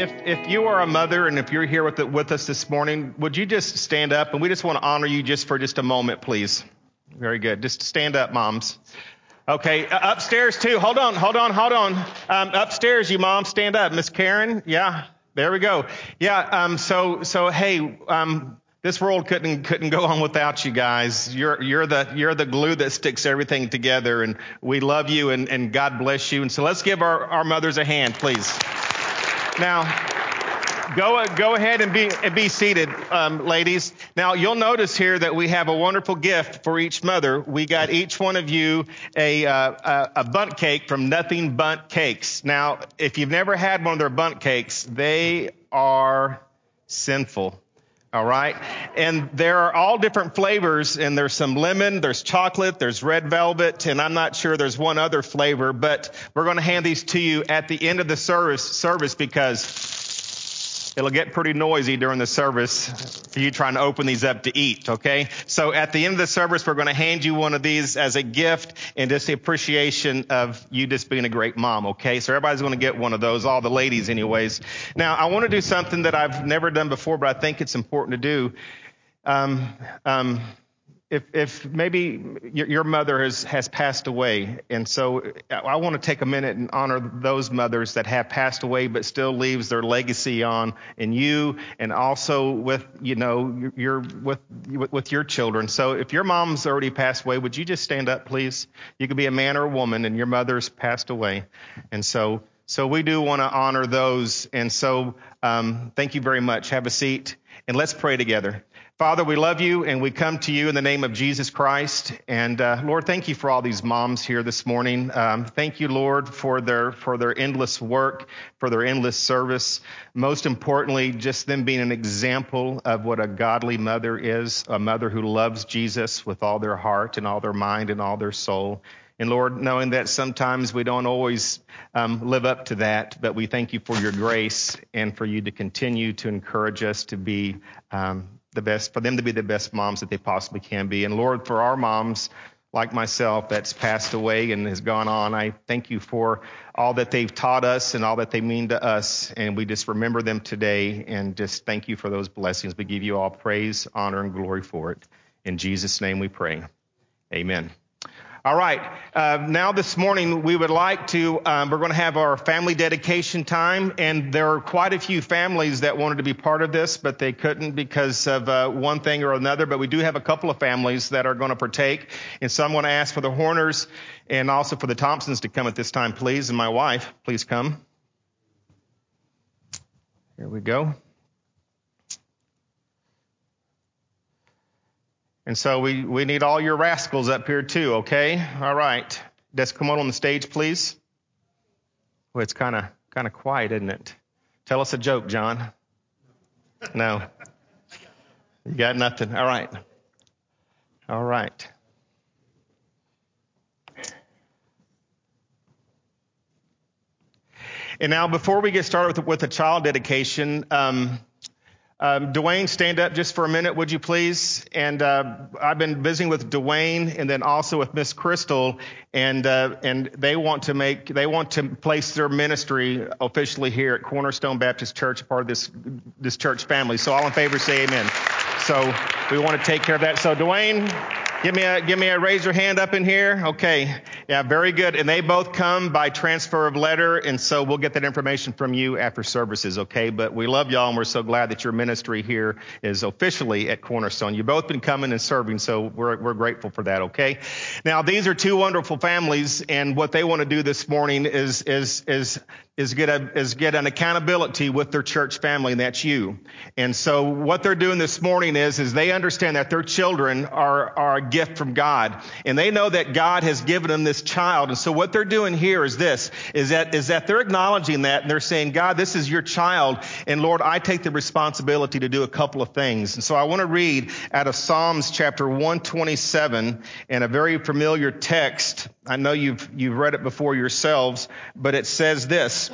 if if you are a mother and if you're here with the, with us this morning, would you just stand up and we just want to honor you just for just a moment, please. Very good. Just stand up, moms. Okay, uh, upstairs too. Hold on, hold on, hold on. Um, upstairs, you moms, stand up. Miss Karen, yeah, there we go. Yeah. Um, so so hey, um, this world couldn't couldn't go on without you guys. You're you're the you're the glue that sticks everything together, and we love you and, and God bless you. And so let's give our, our mothers a hand, please. Now, go go ahead and be and be seated, um, ladies. Now you'll notice here that we have a wonderful gift for each mother. We got each one of you a uh, a, a Bundt cake from Nothing Bundt Cakes. Now, if you've never had one of their Bundt cakes, they are sinful. All right. And there are all different flavors and there's some lemon, there's chocolate, there's red velvet, and I'm not sure there's one other flavor, but we're going to hand these to you at the end of the service, service because It'll get pretty noisy during the service for you trying to open these up to eat, okay? So at the end of the service, we're going to hand you one of these as a gift and just the appreciation of you just being a great mom, okay? So everybody's going to get one of those, all the ladies anyways. Now, I want to do something that I've never done before, but I think it's important to do. Um, um, if, if maybe your mother has, has passed away, and so I want to take a minute and honor those mothers that have passed away, but still leaves their legacy on in you, and also with you know your with with your children. So if your mom's already passed away, would you just stand up, please? You could be a man or a woman, and your mother's passed away, and so so we do want to honor those, and so um, thank you very much. Have a seat, and let's pray together. Father, we love you and we come to you in the name of Jesus Christ. And uh, Lord, thank you for all these moms here this morning. Um, thank you, Lord, for their for their endless work, for their endless service. Most importantly, just them being an example of what a godly mother is, a mother who loves Jesus with all their heart and all their mind and all their soul. And Lord, knowing that sometimes we don't always um, live up to that, but we thank you for your grace and for you to continue to encourage us to be um, the best, for them to be the best moms that they possibly can be. And Lord, for our moms, like myself, that's passed away and has gone on, I thank you for all that they've taught us and all that they mean to us. And we just remember them today and just thank you for those blessings. We give you all praise, honor, and glory for it. In Jesus' name we pray. Amen. All right. Uh, now this morning we would like to, um, we're going to have our family dedication time, and there are quite a few families that wanted to be part of this, but they couldn't because of uh, one thing or another. But we do have a couple of families that are going to partake, and so I'm going to ask for the Horners and also for the Thompsons to come at this time, please, and my wife, please come. Here we go. And so we, we need all your rascals up here too, okay? All right. Just come on on the stage, please. Well, it's kind of kind of quiet, isn't it? Tell us a joke, John. No. You got nothing. All right. All right. And now, before we get started with, with the child dedication, um, um, Dwayne, stand up just for a minute, would you please? And uh, I've been visiting with Dwayne and then also with Miss Crystal, and uh, and they want to make they want to place their ministry officially here at Cornerstone Baptist Church, part of this this church family. So all in favor, say Amen. So we want to take care of that. So Dwayne, Give me a, give me a raise your hand up in here. Okay. Yeah, very good. And they both come by transfer of letter. And so we'll get that information from you after services. Okay. But we love y'all and we're so glad that your ministry here is officially at Cornerstone. You've both been coming and serving. So we're, we're grateful for that. Okay. Now these are two wonderful families and what they want to do this morning is, is, is is get a, is get an accountability with their church family, and that's you. And so what they're doing this morning is, is they understand that their children are, are a gift from God, and they know that God has given them this child. And so what they're doing here is this, is that, is that they're acknowledging that, and they're saying, God, this is your child, and Lord, I take the responsibility to do a couple of things. And so I want to read out of Psalms chapter 127, and a very familiar text. I know you've, you've read it before yourselves, but it says this,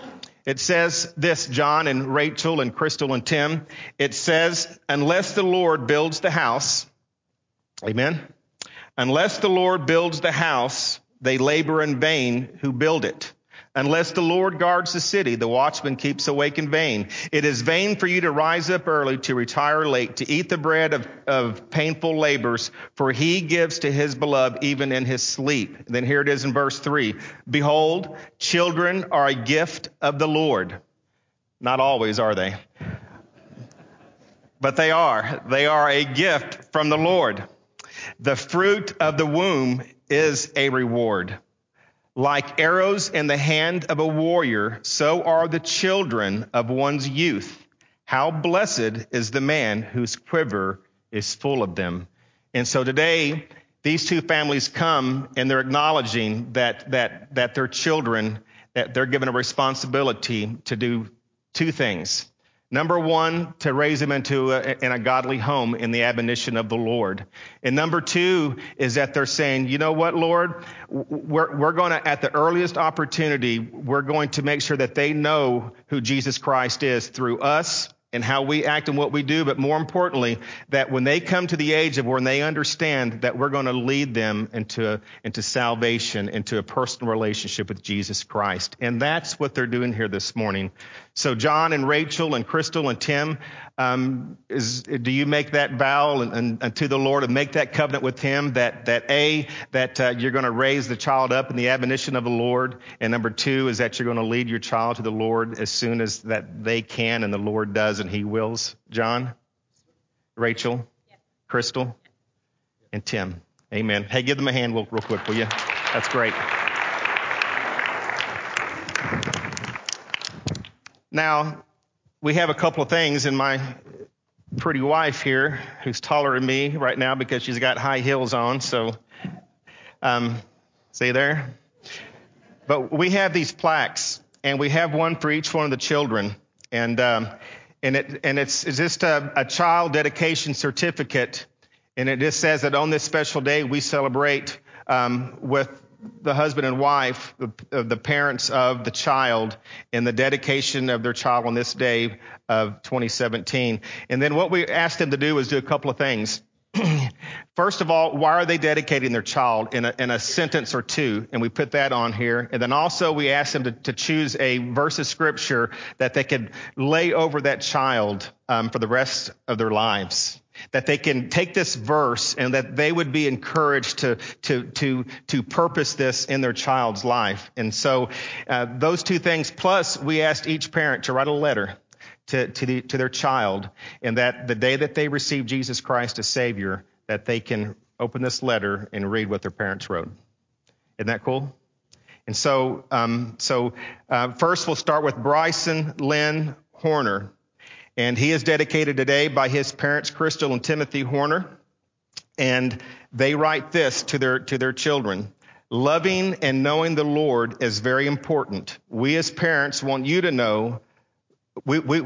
it says this, John and Rachel and Crystal and Tim. It says, unless the Lord builds the house, amen. Unless the Lord builds the house, they labor in vain who build it. Unless the Lord guards the city, the watchman keeps awake in vain. It is vain for you to rise up early, to retire late, to eat the bread of, of painful labors, for he gives to his beloved even in his sleep. Then here it is in verse three. Behold, children are a gift of the Lord. Not always, are they? But they are. They are a gift from the Lord. The fruit of the womb is a reward. Like arrows in the hand of a warrior, so are the children of one's youth. How blessed is the man whose quiver is full of them. And so today, these two families come and they're acknowledging that, that, that their children, that they're given a responsibility to do two things. Number one, to raise them into a, in a godly home in the admonition of the Lord. And number two is that they're saying, you know what, Lord, we're, we're going to, at the earliest opportunity, we're going to make sure that they know who Jesus Christ is through us and how we act and what we do, but more importantly, that when they come to the age of when they understand that we're going to lead them into, into salvation, into a personal relationship with Jesus Christ. And that's what they're doing here this morning. So John and Rachel and Crystal and Tim, um, is, do you make that vow and, and, and, to the Lord and make that covenant with Him that that a that uh, you're going to raise the child up in the admonition of the Lord, and number two is that you're going to lead your child to the Lord as soon as that they can and the Lord does and He wills. John, Rachel, Crystal, and Tim. Amen. Hey, give them a hand real, real quick, will you? That's great. Now, we have a couple of things in my pretty wife here, who's taller than me right now because she's got high heels on. So, um, see there? But we have these plaques, and we have one for each one of the children. And, um, and, it, and it's, just a, a child dedication certificate. And it just says that on this special day, we celebrate um, with the husband and wife, the, the, parents of the child, in the dedication of their child on this day of 2017. And then what we asked them to do was do a couple of things. First of all, why are they dedicating their child in a, in a, sentence or two? And we put that on here. And then also we asked them to, to choose a verse of scripture that they could lay over that child um, for the rest of their lives that they can take this verse and that they would be encouraged to to to to purpose this in their child's life. And so uh, those two things. Plus, we asked each parent to write a letter to to, the, to their child, and that the day that they receive Jesus Christ as Savior, that they can open this letter and read what their parents wrote. Isn't that cool? And so, um, so uh, first we'll start with Bryson Lynn Horner. And he is dedicated today by his parents, Crystal and Timothy Horner. And they write this to their, to their children. Loving and knowing the Lord is very important. We as parents want you to know, we, we,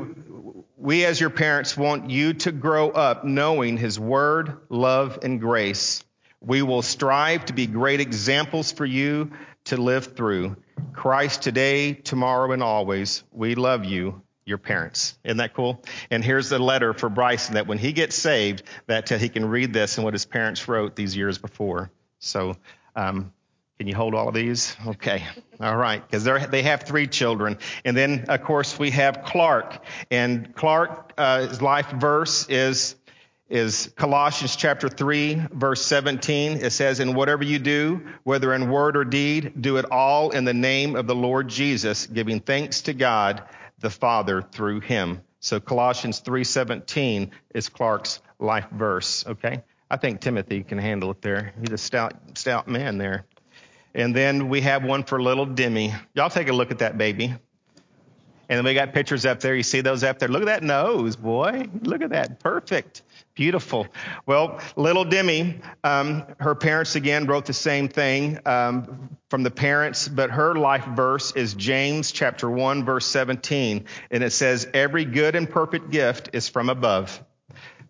we as your parents want you to grow up knowing his word, love, and grace. We will strive to be great examples for you to live through. Christ today, tomorrow, and always. We love you your parents. Isn't that cool? And here's the letter for Bryson that when he gets saved, that he can read this and what his parents wrote these years before. So, um, can you hold all of these? Okay. All right. Because they have three children. And then, of course, we have Clark. And Clark's uh, life verse is, is Colossians chapter 3, verse 17. It says, In whatever you do, whether in word or deed, do it all in the name of the Lord Jesus, giving thanks to God the Father through him. So Colossians 3:17 is Clark's life verse, okay? I think Timothy can handle it there. He's a stout stout man there. And then we have one for little Demi. Y'all take a look at that baby. And then we got pictures up there. You see those up there? Look at that nose, boy. Look at that. Perfect. Beautiful. Well, little Demi, um, her parents again wrote the same thing um, from the parents, but her life verse is James chapter 1, verse 17. And it says, Every good and perfect gift is from above,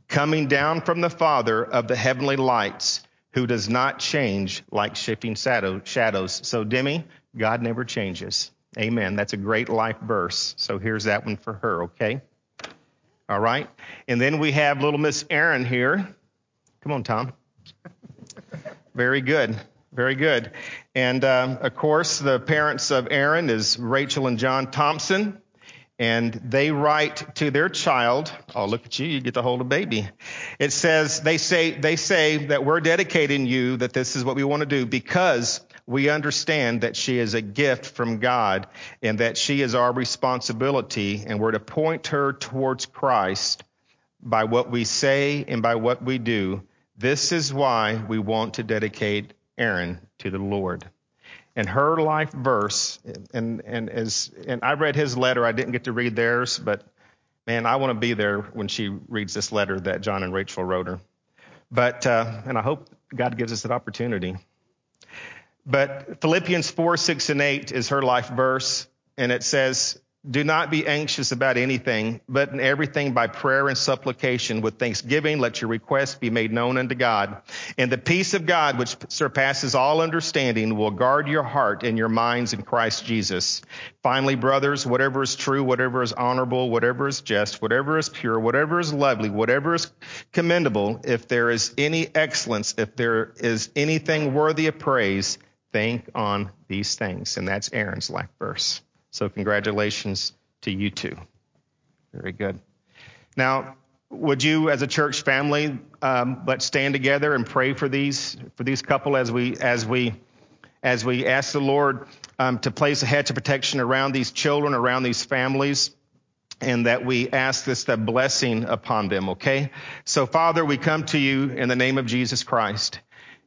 coming down from the Father of the heavenly lights, who does not change like shifting shadow, shadows. So, Demi, God never changes. Amen. That's a great life verse. So here's that one for her, okay? All right. And then we have little Miss Erin here. Come on, Tom. Very good. Very good. And um, of course, the parents of Aaron is Rachel and John Thompson. And they write to their child, oh, look at you, you get to hold a baby. It says, they say, they say that we're dedicating you, that this is what we want to do because we understand that she is a gift from God and that she is our responsibility and we're to point her towards Christ by what we say and by what we do. This is why we want to dedicate Aaron to the Lord. And her life verse, and, and as, and I read his letter, I didn't get to read theirs, but man, I want to be there when she reads this letter that John and Rachel wrote her. But, uh, and I hope God gives us that opportunity. But Philippians 4, 6, and 8 is her life verse, and it says, do not be anxious about anything, but in everything by prayer and supplication with thanksgiving, let your requests be made known unto God. And the peace of God, which surpasses all understanding, will guard your heart and your minds in Christ Jesus. Finally, brothers, whatever is true, whatever is honorable, whatever is just, whatever is pure, whatever is lovely, whatever is commendable, if there is any excellence, if there is anything worthy of praise, think on these things. And that's Aaron's life verse. So congratulations to you two. Very good. Now, would you, as a church family, um, let's stand together and pray for these for these couple as we as we as we ask the Lord um, to place a hedge of protection around these children, around these families, and that we ask this the blessing upon them. Okay. So, Father, we come to you in the name of Jesus Christ.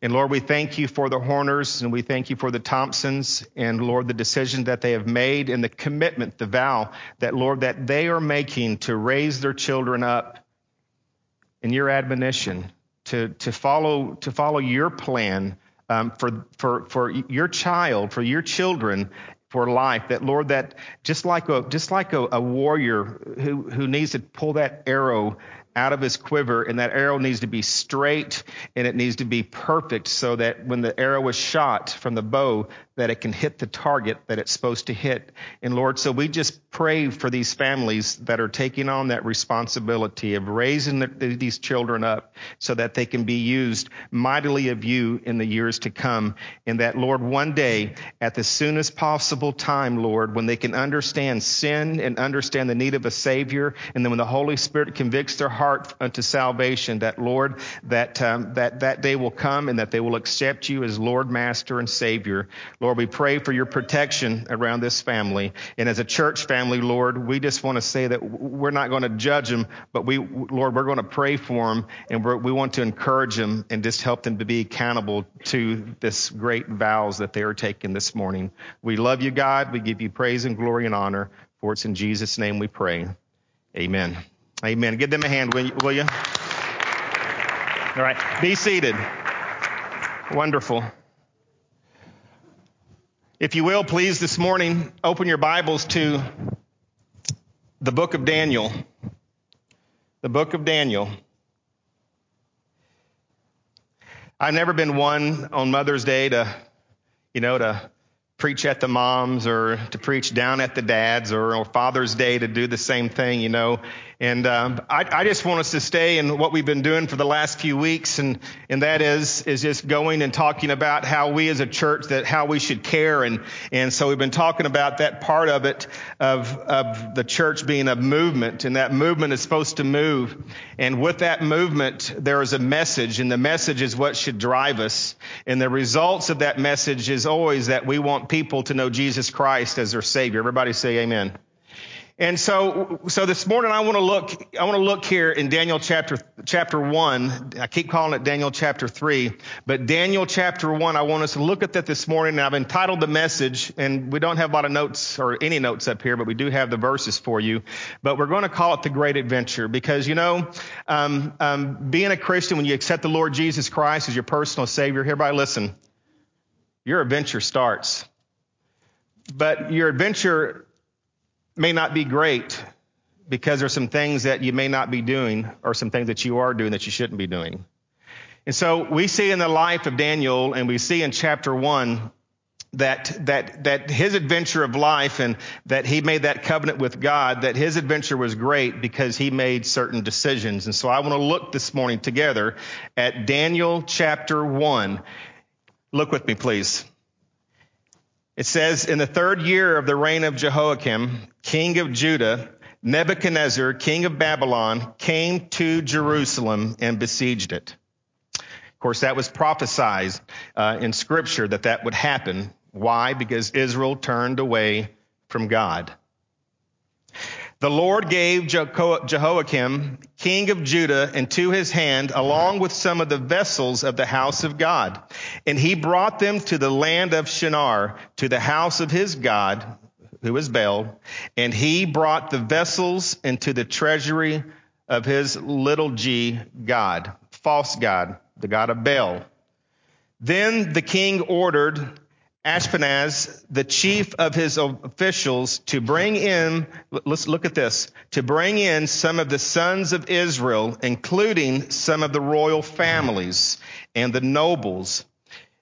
And Lord, we thank you for the Horners and we thank you for the Thompsons and Lord, the decision that they have made and the commitment, the vow that Lord, that they are making to raise their children up in your admonition, to, to follow, to follow your plan um, for, for, for your child, for your children, for life. That Lord, that just like a just like a, a warrior who who needs to pull that arrow out of his quiver, and that arrow needs to be straight and it needs to be perfect so that when the arrow is shot from the bow, that it can hit the target that it's supposed to hit. And Lord, so we just pray for these families that are taking on that responsibility of raising the, these children up so that they can be used mightily of you in the years to come. And that, Lord, one day at the soonest possible time, Lord, when they can understand sin and understand the need of a Savior, and then when the Holy Spirit convicts their heart unto salvation, that, Lord, that, um, that, that day will come and that they will accept you as Lord, Master, and Savior. Lord, we pray for your protection around this family. And as a church family, Lord, we just want to say that we're not going to judge them, but we, Lord, we're going to pray for them and we want to encourage them and just help them to be accountable to this great vows that they are taking this morning. We love you, God. We give you praise and glory and honor. For it's in Jesus' name we pray. Amen. Amen. Give them a hand, will you? Will you? All right. Be seated. Wonderful. If you will, please, this morning, open your Bibles to the book of Daniel. The book of Daniel. I've never been one on Mother's Day to, you know, to preach at the moms or to preach down at the dads or, or Father's Day to do the same thing, you know. And um, I, I, just want us to stay in what we've been doing for the last few weeks, and and that is is just going and talking about how we as a church that how we should care, and and so we've been talking about that part of it of of the church being a movement, and that movement is supposed to move, and with that movement there is a message, and the message is what should drive us, and the results of that message is always that we want people to know Jesus Christ as their Savior. Everybody say Amen. And so, so this morning I want to look, I want to look here in Daniel chapter, chapter one. I keep calling it Daniel chapter three, but Daniel chapter one, I want us to look at that this morning. And I've entitled the message, and we don't have a lot of notes or any notes up here, but we do have the verses for you. But we're going to call it the great adventure because, you know, um, um, being a Christian, when you accept the Lord Jesus Christ as your personal savior, everybody listen, your adventure starts. But your adventure may not be great because there's some things that you may not be doing or some things that you are doing that you shouldn't be doing. And so we see in the life of Daniel and we see in chapter one that that that his adventure of life and that he made that covenant with God that his adventure was great because he made certain decisions and so I want to look this morning together at Daniel chapter 1 Look with me, please. It says, in the third year of the reign of Jehoiakim, king of Judah, Nebuchadnezzar, king of Babylon, came to Jerusalem and besieged it. Of course, that was prophesied uh, in scripture that that would happen. Why? Because Israel turned away from God. The Lord gave Jehoiakim, king of Judah, into his hand, along with some of the vessels of the house of God. And he brought them to the land of Shinar, to the house of his God, who is Baal. And he brought the vessels into the treasury of his little g God, false God, the God of Baal. Then the king ordered Ashpenaz, the chief of his officials, to bring in, let's look at this, to bring in some of the sons of Israel, including some of the royal families and the nobles.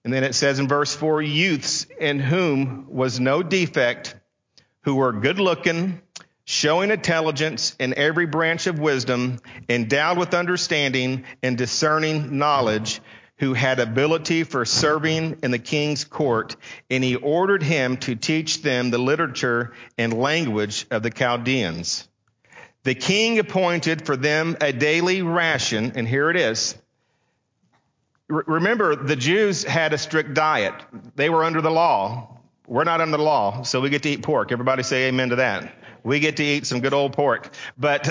And then it says in verse 4 youths in whom was no defect, who were good looking, showing intelligence in every branch of wisdom, endowed with understanding and discerning knowledge who had ability for serving in the king's court, and he ordered him to teach them the literature and language of the Chaldeans. The king appointed for them a daily ration, and here it is. Remember, the Jews had a strict diet. They were under the law. We're not under the law, so we get to eat pork. Everybody say amen to that we get to eat some good old pork. But,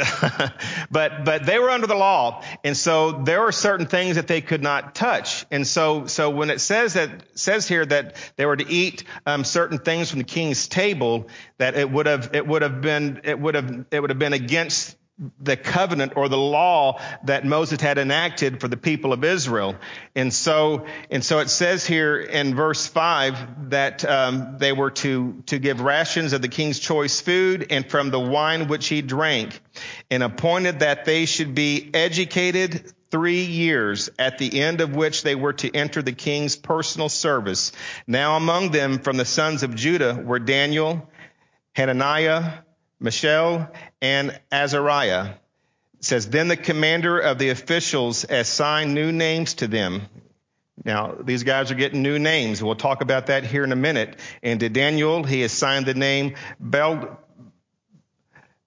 but, but they were under the law. And so there were certain things that they could not touch. And so, so when it says that, says here that they were to eat um, certain things from the king's table, that it would have, it would have been, it would have, it would have been against the covenant or the law that Moses had enacted for the people of Israel. And so, and so it says here in verse five that um, they were to to give rations of the king's choice food and from the wine which he drank, and appointed that they should be educated three years, at the end of which they were to enter the king's personal service. Now among them from the sons of Judah were Daniel, Hananiah, Mishael, and Azariah. Says, Then the commander of the officials assigned new names to them. Now, these guys are getting new names. We'll talk about that here in a minute. And to Daniel, he assigned the name Bel-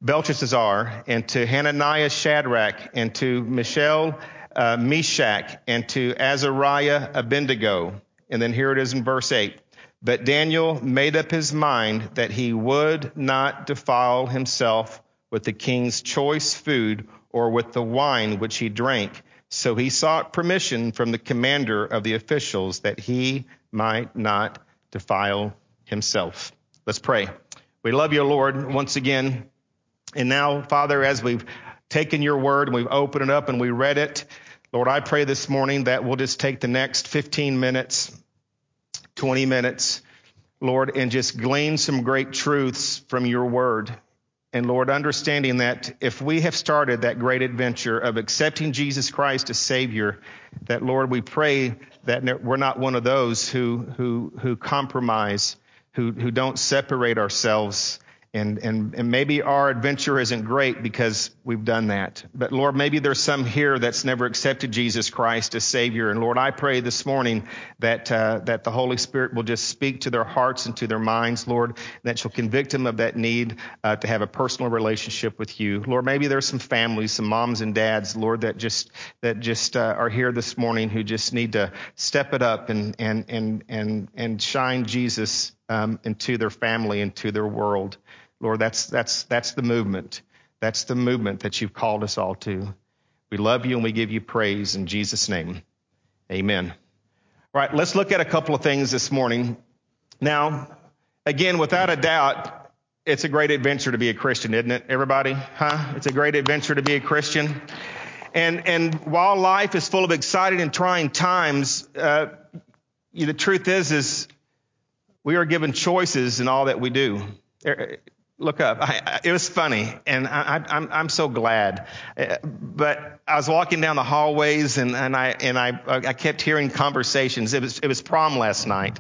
Belteshazzar, and to Hananiah, Shadrach, and to Mishael, uh, Meshach, and to Azariah, Abednego. And then here it is in verse 8. But Daniel made up his mind that he would not defile himself with the king's choice food or with the wine which he drank. So he sought permission from the commander of the officials that he might not defile himself. Let's pray. We love you, Lord, once again. And now, Father, as we've taken your word and we've opened it up and we read it, Lord, I pray this morning that we'll just take the next 15 minutes 20 minutes, Lord, and just glean some great truths from your word. And Lord, understanding that if we have started that great adventure of accepting Jesus Christ as Savior, that Lord, we pray that we're not one of those who, who, who compromise, who, who don't separate ourselves and, and, and maybe our adventure isn't great because we've done that. But Lord, maybe there's some here that's never accepted Jesus Christ as Savior. And Lord, I pray this morning that, uh, that the Holy Spirit will just speak to their hearts and to their minds, Lord, that you'll convict them of that need uh, to have a personal relationship with you. Lord, maybe there's some families, some moms and dads, Lord, that just, that just uh, are here this morning who just need to step it up and, and, and, and, and shine Jesus um, into their family, into their world. Lord, that's, that's, that's the movement. That's the movement that you've called us all to. We love you and we give you praise in Jesus' name. Amen. All right, let's look at a couple of things this morning. Now, again, without a doubt, it's a great adventure to be a Christian, isn't it, everybody? Huh? It's a great adventure to be a Christian. And, and while life is full of exciting and trying times, uh, the truth is, is we are given choices in all that we do look up. I, I, it was funny, and I, I'm, I'm so glad. Uh, but I was walking down the hallways and, and I and I I kept hearing conversations. It was it was prom last night,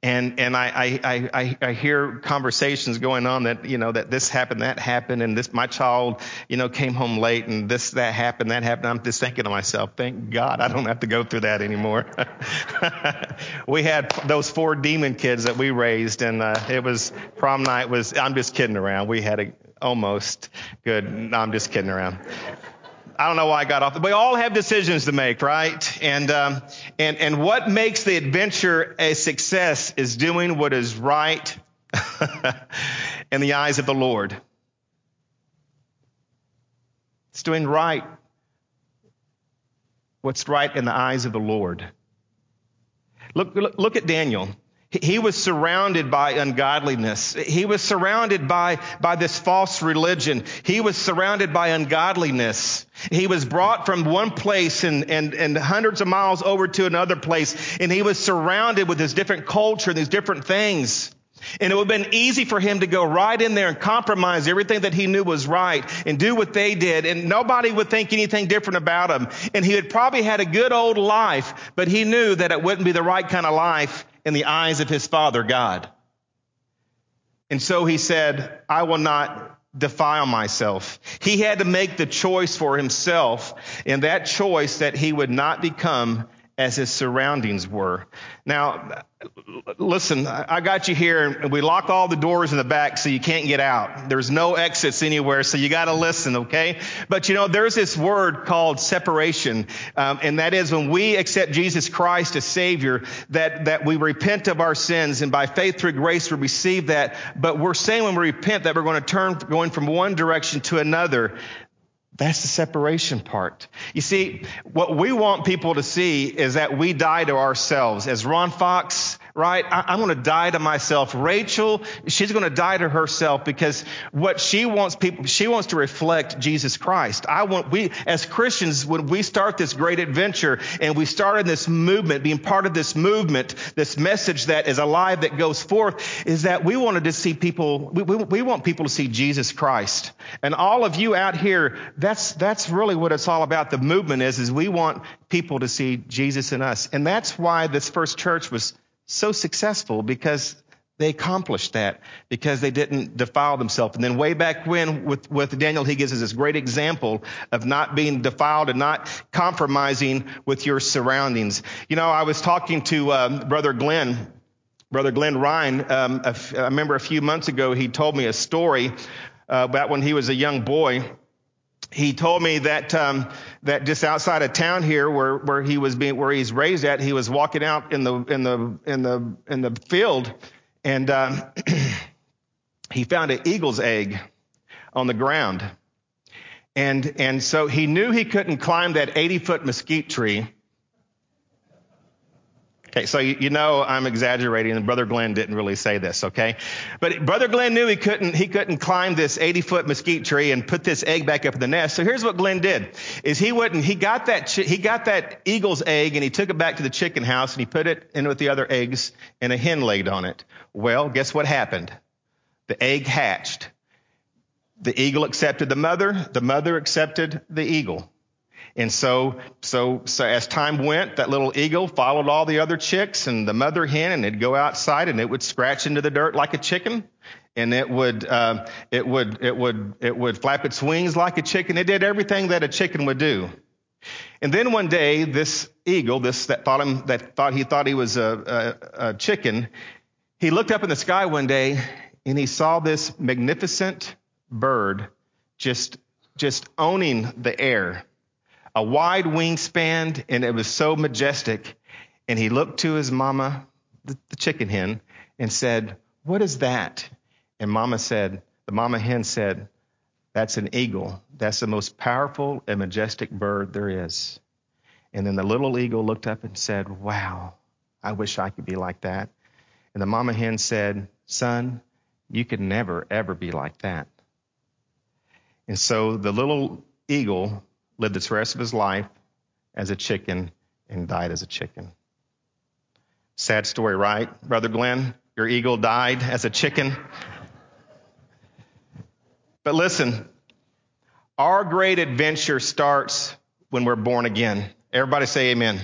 and and I I I, I hear conversations going on that you know that this happened, that happened, and this my child you know came home late and this that happened, that happened. I'm just thinking to myself, thank God I don't have to go through that anymore. we had those four demon kids that we raised, and uh, it was prom night was. I'm just kidding around. We had a almost good. No, I'm just kidding around. I don't know why I got off. We all have decisions to make, right? And um, and and what makes the adventure a success is doing what is right in the eyes of the Lord. It's doing right. What's right in the eyes of the Lord. Look, look, look at Daniel. He was surrounded by ungodliness. He was surrounded by, by this false religion. He was surrounded by ungodliness. He was brought from one place and, and, and hundreds of miles over to another place, and he was surrounded with this different culture and these different things. And it would have been easy for him to go right in there and compromise everything that he knew was right and do what they did. And nobody would think anything different about him. And he had probably had a good old life, but he knew that it wouldn't be the right kind of life in the eyes of his father God. And so he said, I will not defile myself. He had to make the choice for himself, and that choice that he would not become as his surroundings were. Now, listen, I got you here and we lock all the doors in the back so you can't get out. There's no exits anywhere, so you got to listen, okay? But you know, there's this word called separation, um, and that is when we accept Jesus Christ as Savior, that, that we repent of our sins, and by faith through grace we receive that. But we're saying when we repent that we're going to turn going from one direction to another. That's the separation part. You see, what we want people to see is that we die to ourselves. As Ron Fox right? I, am going to die to myself. Rachel, she's going to die to herself because what she wants people, she wants to reflect Jesus Christ. I want, we, as Christians, when we start this great adventure and we start in this movement, being part of this movement, this message that is alive that goes forth is that we wanted to see people, we, we, we want people to see Jesus Christ. And all of you out here, that's, that's really what it's all about. The movement is, is we want people to see Jesus in us. And that's why this first church was so successful because they accomplished that because they didn't defile themselves. And then way back when with, with Daniel, he gives us this great example of not being defiled and not compromising with your surroundings. You know, I was talking to uh, Brother Glenn, Brother Glenn Ryan. Um, I remember a few months ago, he told me a story uh, about when he was a young boy he told me that um, that just outside of town here, where where he was being where he's raised at, he was walking out in the in the in the in the field, and um, he found an eagle's egg on the ground, and and so he knew he couldn't climb that 80 foot mesquite tree Okay, so you, know I'm exaggerating, and Brother Glenn didn't really say this, okay? But Brother Glenn knew he couldn't he couldn't climb this 80 foot mesquite tree and put this egg back up in the nest. So here's what Glenn did: is he wouldn't he got that he got that eagle's egg and he took it back to the chicken house and he put it in with the other eggs and a hen laid on it. Well, guess what happened? The egg hatched. The eagle accepted the mother. The mother accepted the eagle. And so, so, so as time went, that little eagle followed all the other chicks and the mother hen, and it'd go outside and it would scratch into the dirt like a chicken, and it would, uh, it would, it would, it would flap its wings like a chicken. It did everything that a chicken would do. And then one day, this eagle, this that thought him, that thought he thought he was a, a, a chicken, he looked up in the sky one day and he saw this magnificent bird just, just owning the air a wide wingspan, and it was so majestic. And he looked to his mama, the, the chicken hen, and said, What is that? And mama said, The mama hen said, That's an eagle. That's the most powerful and majestic bird there is. And then the little eagle looked up and said, Wow, I wish I could be like that. And the mama hen said, Son, you could never, ever be like that. And so the little eagle lived the rest of his life as a chicken and died as a chicken. Sad story, right? Brother Glenn, your eagle died as a chicken. But listen, our great adventure starts when we're born again. Everybody say amen.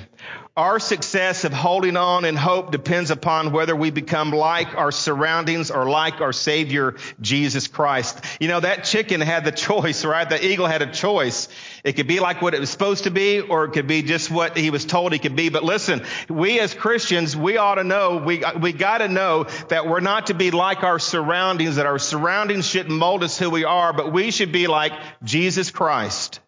Our success of holding on in hope depends upon whether we become like our surroundings or like our Savior, Jesus Christ. You know, that chicken had the choice, right? The eagle had a choice. It could be like what it was supposed to be, or it could be just what he was told he could be. But listen, we as Christians, we ought to know, we, we gotta know that we're not to be like our surroundings, that our surroundings shouldn't mold us who we are, but we should be like Jesus Christ.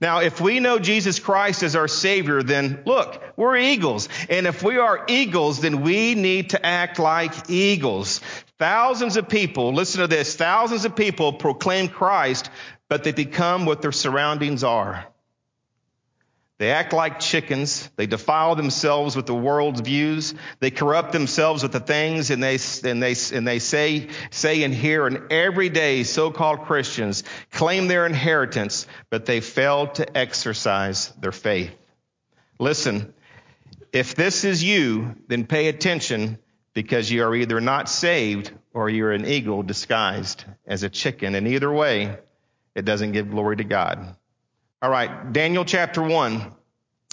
Now, if we know Jesus Christ as our Savior, then look, we're eagles. And if we are eagles, then we need to act like eagles. Thousands of people, listen to this, thousands of people proclaim Christ, but they become what their surroundings are. They act like chickens. They defile themselves with the world's views. They corrupt themselves with the things and they, and they, and they say, say and hear. And every day, so-called Christians claim their inheritance, but they fail to exercise their faith. Listen, if this is you, then pay attention because you are either not saved or you're an eagle disguised as a chicken. And either way, it doesn't give glory to God. All right, Daniel chapter 1.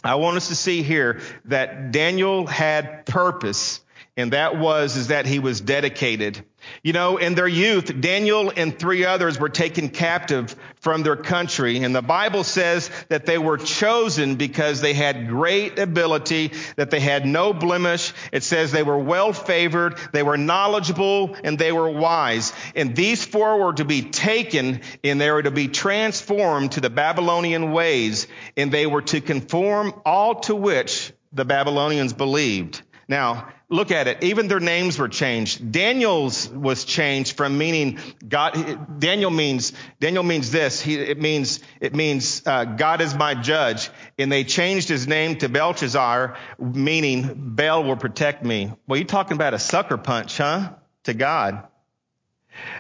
I want us to see here that Daniel had purpose, and that was is that he was dedicated. You know, in their youth, Daniel and three others were taken captive from their country. And the Bible says that they were chosen because they had great ability, that they had no blemish. It says they were well favored, they were knowledgeable, and they were wise. And these four were to be taken and they were to be transformed to the Babylonian ways. And they were to conform all to which the Babylonians believed. Now, look at it. Even their names were changed. Daniel's was changed from meaning God. Daniel means Daniel means this. He, it means it means uh, God is my judge. And they changed his name to Belshazzar, meaning Baal will protect me. Well, you're talking about a sucker punch, huh? To God.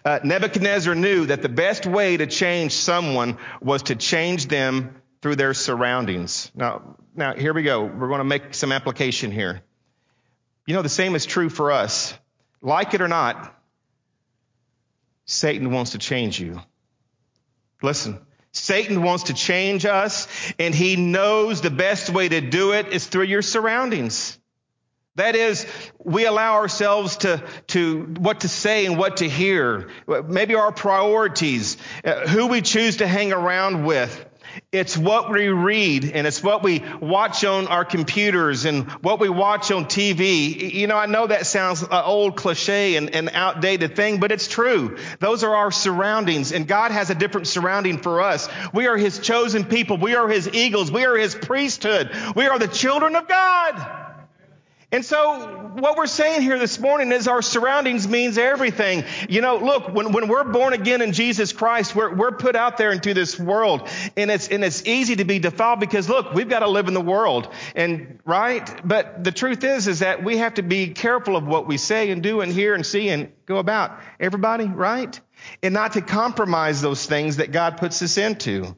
Uh, Nebuchadnezzar knew that the best way to change someone was to change them through their surroundings. Now, now here we go. We're going to make some application here. You know, the same is true for us. Like it or not, Satan wants to change you. Listen, Satan wants to change us, and he knows the best way to do it is through your surroundings. That is, we allow ourselves to, to what to say and what to hear. Maybe our priorities, uh, who we choose to hang around with. It's what we read and it's what we watch on our computers and what we watch on TV. You know, I know that sounds an old cliche and, and outdated thing, but it's true. Those are our surroundings and God has a different surrounding for us. We are His chosen people. We are His eagles. We are His priesthood. We are the children of God. And so what we're saying here this morning is our surroundings means everything. You know, look, when, when we're born again in Jesus Christ, we're, we're put out there into this world and it's, and it's easy to be defiled because look, we've got to live in the world and right. But the truth is, is that we have to be careful of what we say and do and hear and see and go about everybody, right? And not to compromise those things that God puts us into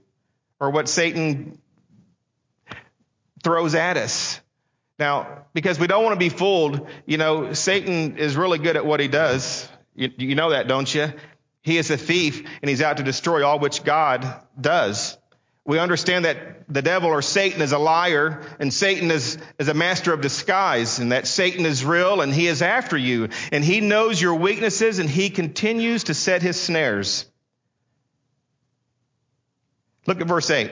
or what Satan throws at us. Now, because we don't want to be fooled, you know, Satan is really good at what he does. You, you, know that, don't you? He is a thief and he's out to destroy all which God does. We understand that the devil or Satan is a liar and Satan is, is a master of disguise and that Satan is real and he is after you and he knows your weaknesses and he continues to set his snares. Look at verse 8.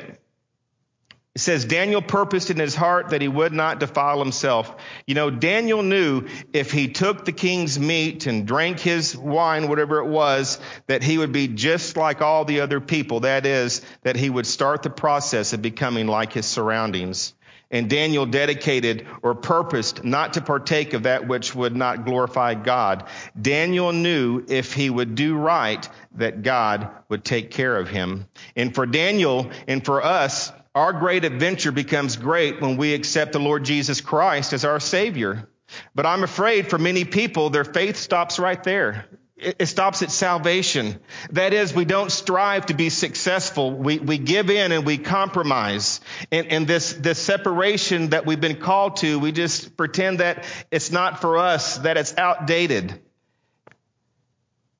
It says Daniel purposed in his heart that he would not defile himself. You know, Daniel knew if he took the king's meat and drank his wine, whatever it was, that he would be just like all the other people. That is, that he would start the process of becoming like his surroundings. And Daniel dedicated or purposed not to partake of that which would not glorify God. Daniel knew if he would do right, that God would take care of him. And for Daniel and for us, our great adventure becomes great when we accept the Lord Jesus Christ as our Savior. But I'm afraid for many people, their faith stops right there. It stops at salvation. That is, we don't strive to be successful. We, we give in and we compromise. And, and this, this separation that we've been called to, we just pretend that it's not for us, that it's outdated.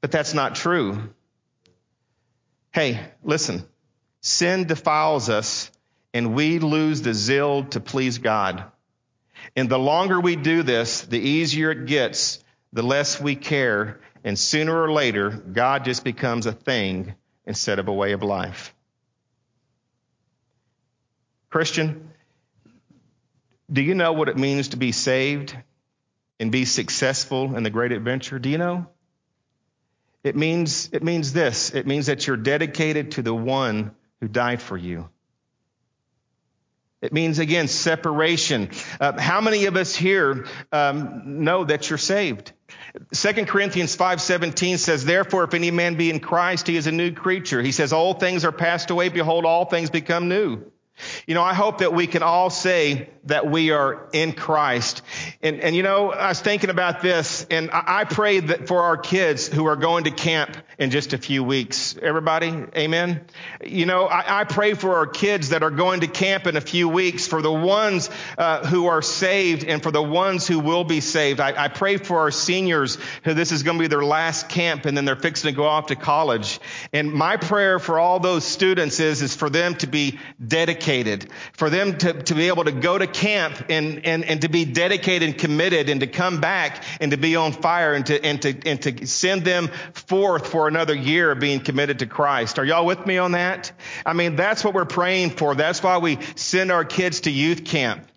But that's not true. Hey, listen. Sin defiles us and we lose the zeal to please God. And the longer we do this, the easier it gets, the less we care, and sooner or later, God just becomes a thing instead of a way of life. Christian, do you know what it means to be saved and be successful in the great adventure? Do you know? It means, it means this. It means that you're dedicated to the one who died for you. It means again separation. Uh, how many of us here um, know that you're saved? 2 Corinthians 5:17 says, "Therefore, if any man be in Christ, he is a new creature." He says, "All things are passed away; behold, all things become new." You know, I hope that we can all say that we are in Christ. And, and you know, I was thinking about this, and I, I pray that for our kids who are going to camp in just a few weeks. Everybody, amen? You know, I, I pray for our kids that are going to camp in a few weeks, for the ones uh, who are saved and for the ones who will be saved. I, I pray for our seniors who this is going to be their last camp and then they're fixing to go off to college. And my prayer for all those students is, is for them to be dedicated, for them to, to be able to go to camp and, and, and to be dedicated and committed and to come back and to be on fire and to, and to, and to send them forth for another year being committed to Christ. Are y'all with me on that? I mean, that's what we're praying for. That's why we send our kids to youth camp.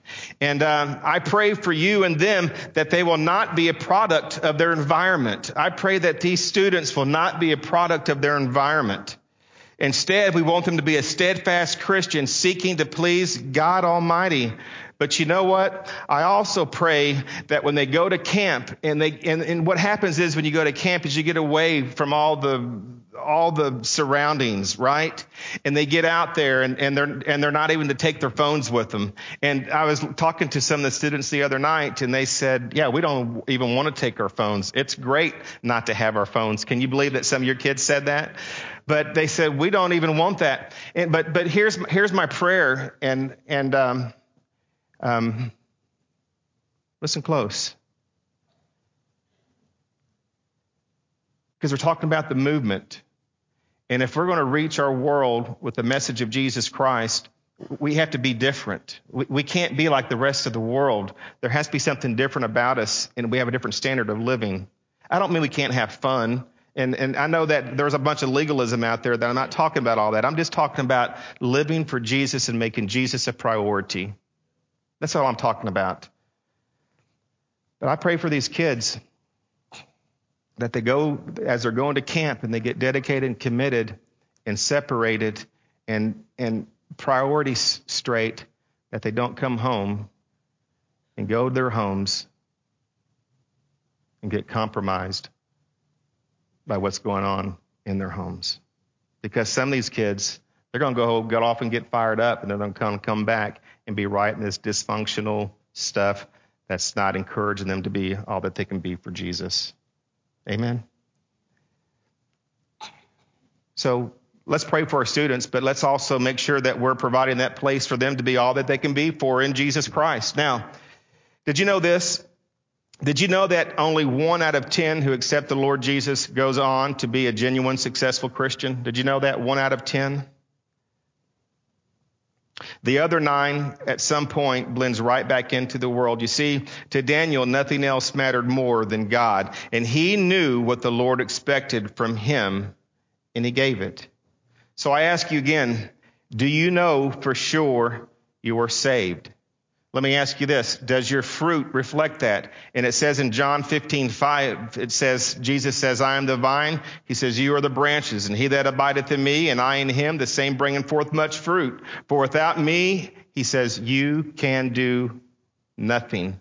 And um, I pray for you and them that they will not be a product of their environment. I pray that these students will not be a product of their environment. Instead, we want them to be a steadfast Christian seeking to please God Almighty. But you know what? I also pray that when they go to camp and they, and, and what happens is when you go to camp is you get away from all the, all the surroundings, right? And they get out there and, and they're, and they're not even to take their phones with them. And I was talking to some of the students the other night and they said, yeah, we don't even want to take our phones. It's great not to have our phones. Can you believe that some of your kids said that? But they said, we don't even want that. And, but, but here's, here's my prayer. And, and, um, um, listen close. Because we're talking about the movement. And if we're going to reach our world with the message of Jesus Christ, we have to be different. We, we, can't be like the rest of the world. There has to be something different about us, and we have a different standard of living. I don't mean we can't have fun. And, and I know that there's a bunch of legalism out there that I'm not talking about all that. I'm just talking about living for Jesus and making Jesus a priority. That's all I'm talking about. But I pray for these kids that they go, as they're going to camp and they get dedicated and committed and separated and, and priorities straight, that they don't come home and go to their homes and get compromised by what's going on in their homes. Because some of these kids, they're going to go get off and get fired up and they're going to come, come back and be right in this dysfunctional stuff that's not encouraging them to be all that they can be for Jesus. Amen. So let's pray for our students, but let's also make sure that we're providing that place for them to be all that they can be for in Jesus Christ. Now, did you know this? Did you know that only one out of 10 who accept the Lord Jesus goes on to be a genuine, successful Christian? Did you know that? One out of 10? The other nine, at some point, blends right back into the world. You see, to Daniel, nothing else mattered more than God. And he knew what the Lord expected from him, and he gave it. So I ask you again, do you know for sure you are saved? Let me ask you this. Does your fruit reflect that? And it says in John 15, 5, it says, Jesus says, I am the vine. He says, you are the branches. And he that abideth in me and I in him, the same bringing forth much fruit. For without me, he says, you can do nothing.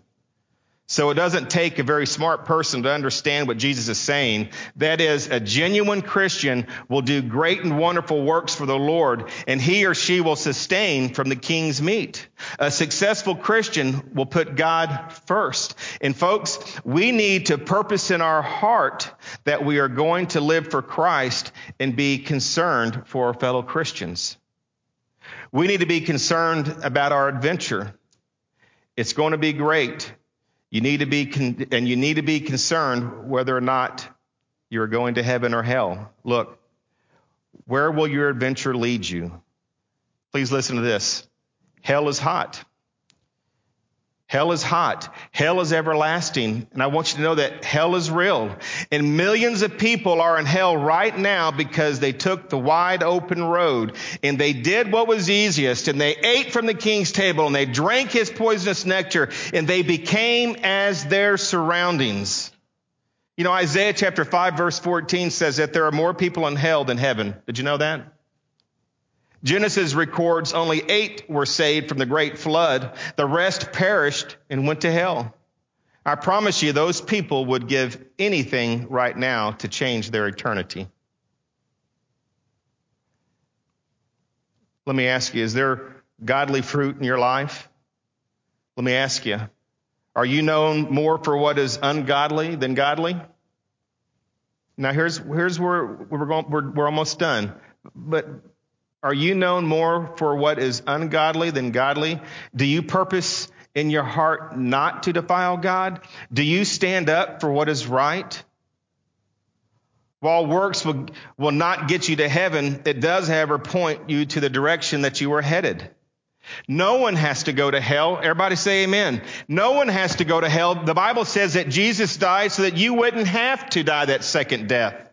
So it doesn't take a very smart person to understand what Jesus is saying. That is, a genuine Christian will do great and wonderful works for the Lord, and he or she will sustain from the king's meat. A successful Christian will put God first. And folks, we need to purpose in our heart that we are going to live for Christ and be concerned for our fellow Christians. We need to be concerned about our adventure. It's going to be great. You need to be, con- and you need to be concerned whether or not you're going to heaven or hell. Look, where will your adventure lead you? Please listen to this. Hell is hot. Hell is hot. Hell is everlasting. And I want you to know that hell is real. And millions of people are in hell right now because they took the wide open road and they did what was easiest and they ate from the king's table and they drank his poisonous nectar and they became as their surroundings. You know, Isaiah chapter 5 verse 14 says that there are more people in hell than heaven. Did you know that? Genesis records only eight were saved from the great flood. The rest perished and went to hell. I promise you, those people would give anything right now to change their eternity. Let me ask you, is there godly fruit in your life? Let me ask you, are you known more for what is ungodly than godly? Now here's, here's where we're going, we're, we're almost done. But are you known more for what is ungodly than godly? Do you purpose in your heart not to defile God? Do you stand up for what is right? While works will, will not get you to heaven, it does, however, point you to the direction that you are headed. No one has to go to hell. Everybody say amen. No one has to go to hell. The Bible says that Jesus died so that you wouldn't have to die that second death.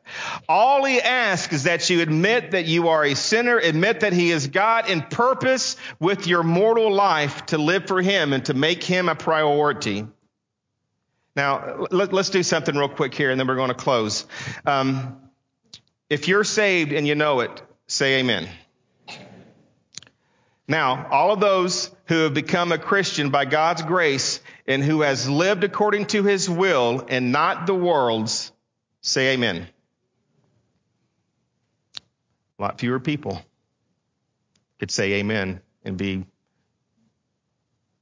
All he asks is that you admit that you are a sinner, admit that he is God, and purpose with your mortal life to live for him and to make him a priority. Now, let, us do something real quick here, and then we're going to close. Um, if you're saved and you know it, say amen. Now, all of those who have become a Christian by God's grace and who has lived according to his will and not the world's, say amen. A lot fewer people could say amen and be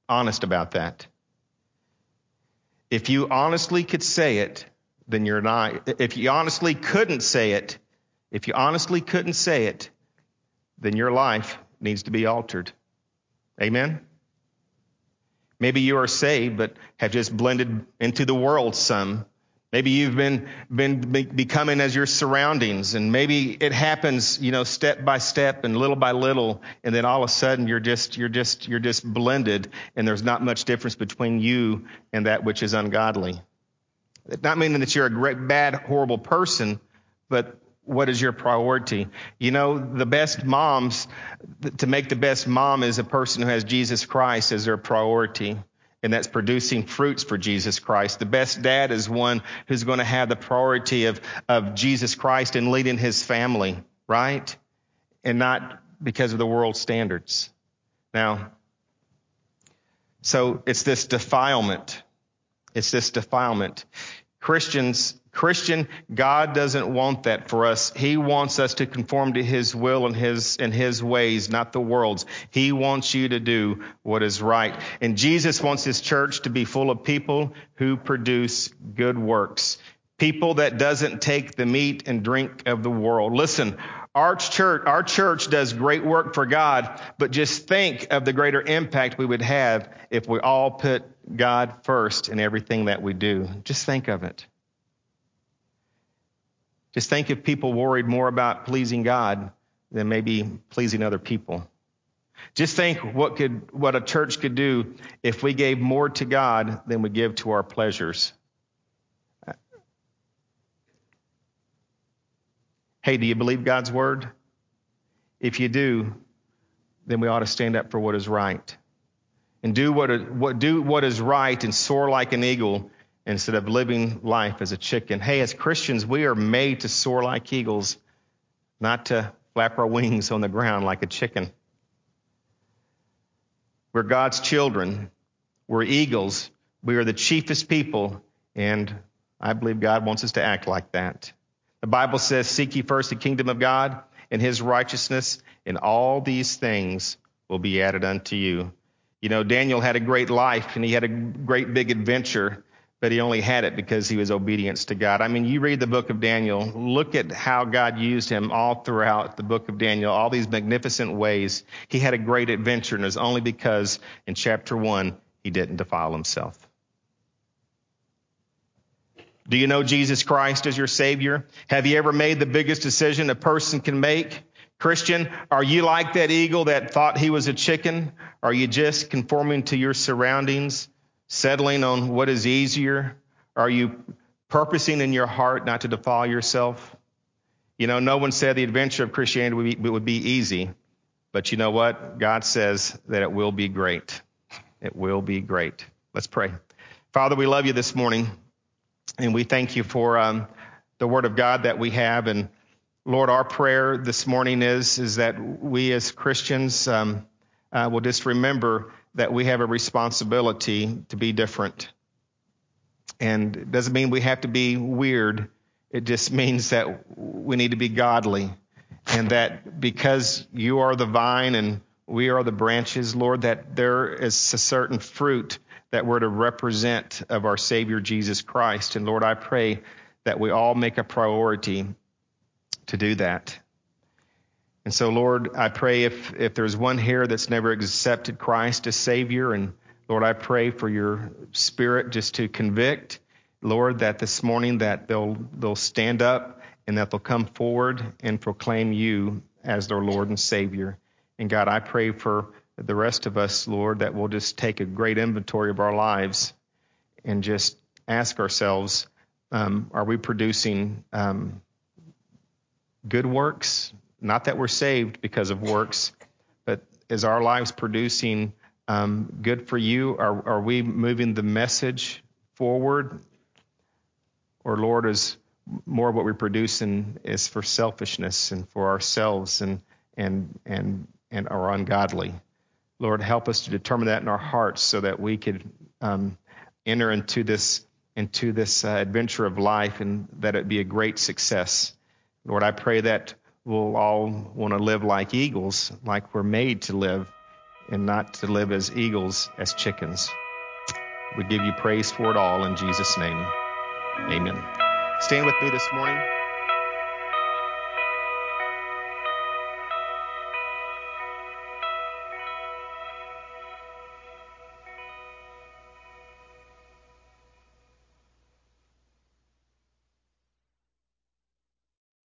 honest about that. If you honestly could say it, then you're not. If you honestly couldn't say it, if you honestly couldn't say it, then your life needs to be altered. Amen? Maybe you are saved, but have just blended into the world some Maybe you've been, been becoming as your surroundings and maybe it happens, you know, step by step and little by little. And then all of a sudden you're just, you're just, you're just blended and there's not much difference between you and that which is ungodly. Not meaning that you're a great, bad, horrible person, but what is your priority? You know, the best moms, to make the best mom is a person who has Jesus Christ as their priority and that's producing fruits for Jesus Christ. The best dad is one who's going to have the priority of, of Jesus Christ and leading his family, right? And not because of the world standards. Now, so it's this defilement. It's this defilement. Christians Christian, God doesn't want that for us. He wants us to conform to His will and His, and His ways, not the world's. He wants you to do what is right. And Jesus wants His church to be full of people who produce good works. People that doesn't take the meat and drink of the world. Listen, our church, our church does great work for God, but just think of the greater impact we would have if we all put God first in everything that we do. Just think of it. Just think if people worried more about pleasing God than maybe pleasing other people. Just think what could what a church could do if we gave more to God than we give to our pleasures. Hey, do you believe God's word? If you do, then we ought to stand up for what is right. And do what, what, do what is right and soar like an eagle instead of living life as a chicken. Hey, as Christians, we are made to soar like eagles, not to flap our wings on the ground like a chicken. We're God's children. We're eagles. We are the chiefest people, and I believe God wants us to act like that. The Bible says, Seek ye first the kingdom of God and his righteousness, and all these things will be added unto you. You know, Daniel had a great life and he had a great big adventure but he only had it because he was obedient to God. I mean, you read the book of Daniel, look at how God used him all throughout the book of Daniel, all these magnificent ways. He had a great adventure, and it was only because in chapter one, he didn't defile himself. Do you know Jesus Christ as your Savior? Have you ever made the biggest decision a person can make? Christian, are you like that eagle that thought he was a chicken? Are you just conforming to your surroundings, settling on what is easier? Are you purposing in your heart not to defile yourself? You know, no one said the adventure of Christianity would be, would be easy, but you know what? God says that it will be great. It will be great. Let's pray. Father, we love you this morning, and we thank you for um, the word of God that we have. And Lord, our prayer this morning is, is that we as Christians um, uh, will just remember that we have a responsibility to be different. And it doesn't mean we have to be weird. It just means that we need to be godly. And that because you are the vine and we are the branches, Lord, that there is a certain fruit that we're to represent of our Savior Jesus Christ. And Lord, I pray that we all make a priority to do that. And so, Lord, I pray if, if there's one here that's never accepted Christ as Savior, and Lord, I pray for your Spirit just to convict, Lord, that this morning that they'll they'll stand up and that they'll come forward and proclaim you as their Lord and Savior. And God, I pray for the rest of us, Lord, that we'll just take a great inventory of our lives and just ask ourselves, um, are we producing um, good works? Not that we're saved because of works, but is our lives producing um, good for you? Are, are we moving the message forward? Or, Lord, is more what we're producing is for selfishness and for ourselves and and and and are ungodly. Lord, help us to determine that in our hearts so that we could um, enter into this into this uh, adventure of life and that it be a great success. Lord, I pray that we'll all want to live like eagles, like we're made to live, and not to live as eagles, as chickens. We give you praise for it all in Jesus' name. Amen. Stand with me this morning.